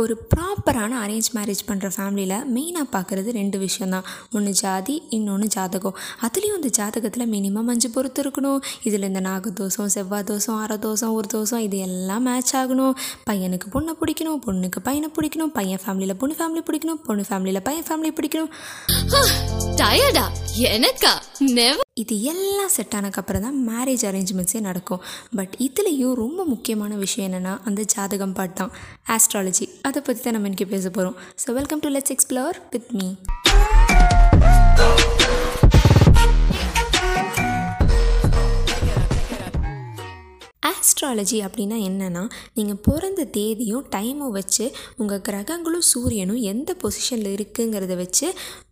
ஒரு ப்ராப்பரான arrange marriage பண்ணுற ஃபேமிலியில் மெயினாக பார்க்குறது ரெண்டு விஷயந்தான் ஒன்று ஜாதி இன்னொன்று ஜாதகம். அதுலேயும் அந்த ஜாதகத்தில் மினிமம் அஞ்சு பொறுத்து இருக்கணும். இதில் இந்த நாகதோஷம் செவ்வாய் தோஷம் அரை தோஷம் ஒரு தோஷம் இது எல்லாம் மேட்ச் ஆகணும். பையனுக்கு பொண்ணை பிடிக்கணும் பொண்ணுக்கு பையனை பிடிக்கணும் பையன் ஃபேமிலியில் பொண்ணு ஃபேமிலி பிடிக்கணும் பொண்ணு ஃபேமிலியில் பையன் ஃபேமிலி பிடிக்கணும். டயர்டா எனக்கா? இது எல்லாம் செட் ஆனதுக்கப்புறம் தான் மேரேஜ் அரேஞ்ச்மெண்ட்ஸே நடக்கும். பட் இதுலேயும் ரொம்ப முக்கியமான விஷயம் என்னென்னா அந்த ஜாதகம் பாட் தான். ஆஸ்ட்ராலஜி அதை பற்றி தான் நம்ம இன்றைக்கி பேச போகிறோம் so welcome to let's explore with me astrology அப்படின்னா என்னென்னா நீங்கள் பிறந்த தேதியும் டைமும் வச்சு உங்கள் கிரகங்களும் சூரியனும் எந்த பொசிஷனில் இருக்குங்கிறத வச்சு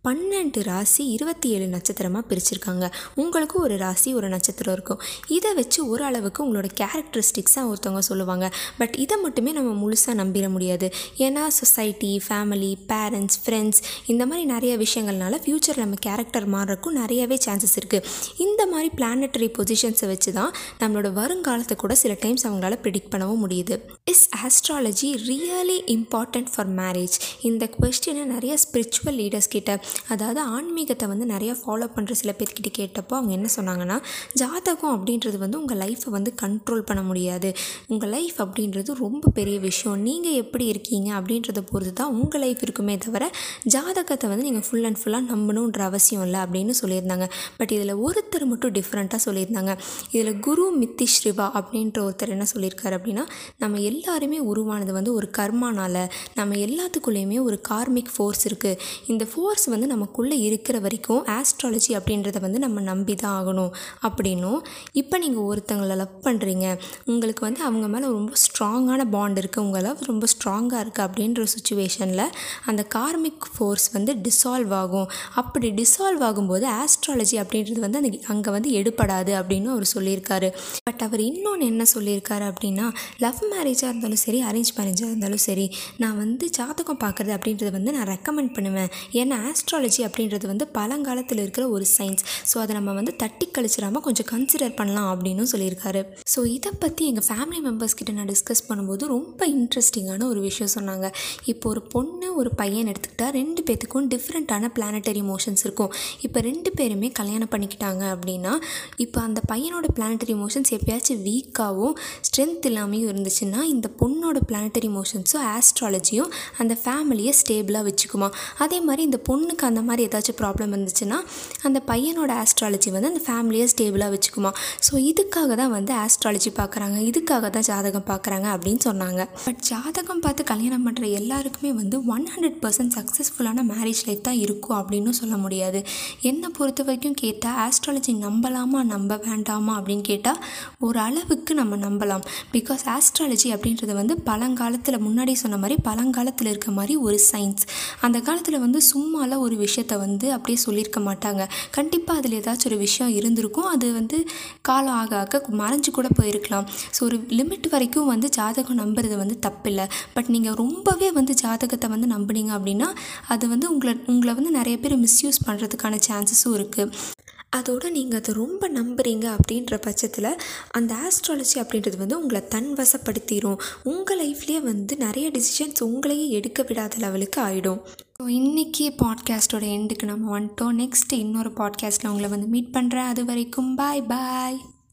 பன்னெண்டு ராசி இருபத்தி ஏழு நட்சத்திரமாக பிரிச்சிருக்காங்க. உங்களுக்கும் ஒரு ராசி ஒரு நட்சத்திரம் இருக்கும். இதை வச்சு ஓரளவுக்கு உங்களோட கேரக்டரிஸ்டிக்ஸாக ஒருத்தவங்க சொல்லுவாங்க. பட் இதை மட்டுமே நம்ம முழுசாக நம்பிட முடியாது. ஏன்னா சொசைட்டி ஃபேமிலி பேரண்ட்ஸ் ஃப்ரெண்ட்ஸ் இந்த மாதிரி நிறைய விஷயங்கள்னால ஃப்யூச்சர் நம்ம கேரக்டர் மாறுறக்கும் நிறையவே சான்சஸ் இருக்குது இந்த மாதிரி பிளானட்டரி பொசிஷன்ஸை வச்சு தான் நம்மளோட வருங்காலத்தை கூட சில டைம்ஸ் அவங்களால ப்ரிடிக்ட் பண்ணவும் முடியுது. Is astrology really important for marriage இந்த கொஸ்டினை நிறைய ஸ்பிரிச்சுவல் லீடர்ஸ் கிட்ட அதாவது ஆன்மீகத்தை வந்து நிறையா ஃபாலோ பண்ணுற சில பேர்கிட்ட கேட்டப்போ அவங்க என்ன சொன்னாங்கன்னா ஜாதகம் அப்படின்றது வந்து உங்கள் லைஃப்பை வந்து கண்ட்ரோல் பண்ண முடியாது. உங்கள் லைஃப் அப்படின்றது ரொம்ப பெரிய விஷயம். நீங்கள் எப்படி இருக்கீங்க அப்படின்றத பொறுத்து தான் உங்கள் லைஃப் இருக்குமே தவிர ஜாதகத்தை வந்து நீங்கள் ஃபுல் அண்ட் ஃபுல்லாக நம்பணுன்ற அவசியம் இல்லை அப்படின்னு சொல்லியிருந்தாங்க. பட் இதில் ஒருத்தர் மட்டும் டிஃப்ரெண்ட்டாக சொல்லியிருந்தாங்க. இதில் குரு மித்தி ஸ்ரிவா அப்படின்ற ஒருத்தர் என்ன சொல்லியிருக்காரு அப்படின்னா நம்ம எல்லாருமே உருவானது வந்து ஒரு கர்மானால். நம்ம எல்லாத்துக்குள்ளேயுமே ஒரு கார்மிக் ஃபோர்ஸ் இருக்குது இந்த ஃபோர்ஸ் வந்து நமக்குள்ளே இருக்கிற வரைக்கும் ஆஸ்ட்ராலஜி அப்படின்றத வந்து நம்ம நம்பி தான் ஆகணும். அப்படின்னும். இப்போ நீங்கள் ஒருத்தங்களை லவ் பண்ணுறீங்க உங்களுக்கு வந்து அவங்க மேலே ரொம்ப ஸ்ட்ராங்கான பாண்ட் இருக்குது உங்கள் லவ் ரொம்ப ஸ்ட்ராங்காக இருக்குது அப்படின்ற சுச்சுவேஷனில் அந்த கார்மிக் ஃபோர்ஸ் வந்து டிசால்வ் ஆகும். அப்படி டிசால்வ் ஆகும்போது ஆஸ்ட்ராலஜி அப்படின்றது வந்து அந்த அங்கே வந்து எடுபடாது அப்படின்னு அவர் சொல்லியிருக்காரு. பட் அவர் இன்னொன்று என்ன சொல்லியிருக்காரு அப்படின்னா லவ் மேரேஜாக இருந்தாலும் சரி அரேஞ்ச் மேரேஜாக இருந்தாலும் சரி நான் வந்து ஜாதகம் பார்க்குறது அப்படின்றத வந்து நான் ரெக்கமெண்ட் பண்ணுவேன். ஏன்னா ஆஸ்ட்ராலஜி அப்படின்றது வந்து பழங்காலத்தில் இருக்கிற ஒரு சயின்ஸ் ஸோ அதை நம்ம வந்து தட்டி கழிச்சிடாமல் கொஞ்சம் கன்சிடர் பண்ணலாம் அப்படின்னு சொல்லியிருக்காரு. ஸோ இதை பற்றி எங்கள் ஃபேமிலி மெம்பர்ஸ் கிட்ட நான் டிஸ்கஸ் பண்ணும்போது ரொம்ப இன்ட்ரெஸ்டிங்கான ஒரு விஷயம் சொன்னாங்க. இப்போ ஒரு பொண்ணு ஒரு பையன் எடுத்துக்கிட்டால் ரெண்டு பேத்துக்கும் டிஃப்ரெண்ட்டான பிளானட்டரி மோஷன்ஸ் இருக்கும். இப்போ ரெண்டு பேருமே கல்யாணம் பண்ணிக்கிட்டாங்க அப்படின்னா இப்போ அந்த பையனோட பிளானட்டரி மோஷன்ஸ் எப்பயாச்சும் வீக்காகவும் ஸ்ட்ரென்த் இல்லாமையும் இருந்துச்சுன்னா இந்த பொண்ணோட பிளானட்டரி மோஷன்ஸும் ஆஸ்ட்ராலஜியும் அந்த ஃபேமிலியை ஸ்டேபிளாக வச்சுக்குமா. அதே மாதிரி இந்த பொண்ணுக்கு அந்த மாதிரி ஏதாச்சும் ப்ராப்ளம் இருந்துச்சுன்னா அந்த பையனோட ஆஸ்ட்ராலஜி வந்து அந்த ஃபேமிலியை ஸ்டேபிளாக வச்சுக்குமா. ஸோ இதுக்காக தான் வந்து ஆஸ்ட்ராலஜி பார்க்குறாங்க இதுக்காக தான் ஜாதகம் பார்க்குறாங்க அப்படின்னு சொன்னாங்க. பட் ஜாதகம் பார்த்து கல்யாணம் பண்ணுற எல்லாருக்குமே வந்து ஒன் ஹண்ட்ரட் பர்சன்ட் சக்ஸஸ்ஃபுல்லான மேரேஜ் லைஃப் தான் இருக்கும் அப்படின்னு சொல்ல முடியாது. என்னை பொறுத்த வரைக்கும் கேட்டால் ஆஸ்ட்ராலஜி நம்பலாமா நம்ப வேண்டாமா அப்படின்னு கேட்டால் ஒரு அளவுக்கு நம்ம நம்பலாம். பிகாஸ் ஆஸ்ட்ராலஜி அப்படின்றது வந்து பழங்காலத்தில் முன்னாடி சொன்ன மாதிரி பழங்காலத்தில் இருக்க மாதிரி ஒரு சயின்ஸ் அந்த காலத்தில் வந்து சும்மாலாம் ஒரு விஷயத்த வந்து அப்படியே சொல்லியிருக்க மாட்டாங்க. கண்டிப்பாக அதில் ஏதாச்சும் ஒரு விஷயம் இருந்திருக்கும். அது வந்து காலம் ஆக ஆக மறைஞ்சு கூட போயிருக்கலாம். ஸோ ஒரு லிமிட் வரைக்கும் வந்து ஜாதகம் நம்புறது வந்து தப்பில்லை. பட் நீங்கள் ரொம்பவே வந்து ஜாதகத்தை வந்து நம்புனீங்க அப்படின்னா அது வந்து உங்களை உங்களை வந்து நிறைய பேர் மிஸ்யூஸ் பண்ணுறதுக்கான சான்சஸும் இருக்குது அதோடு நீங்கள் அதை ரொம்ப நம்புகிறீங்க அப்படின்ற பட்சத்தில் அந்த ஆஸ்ட்ராலஜி அப்படின்றது வந்து உங்களை தன் வசப்படுத்திடும் உங்கள் லைஃப்லேயே வந்து நிறைய டிசிஷன்ஸ் உங்களையே எடுக்க விடாத லெவலுக்கு ஆகிடும் ஸோ இன்றைக்கி பாட்காஸ்ட்டோட எண்டுக்கு நம்ம வந்துட்டோம். நெக்ஸ்ட் இன்னொரு பாட்காஸ்ட்டில் உங்களை வந்து மீட் பண்ணுறேன் அது வரைக்கும் பாய் பாய்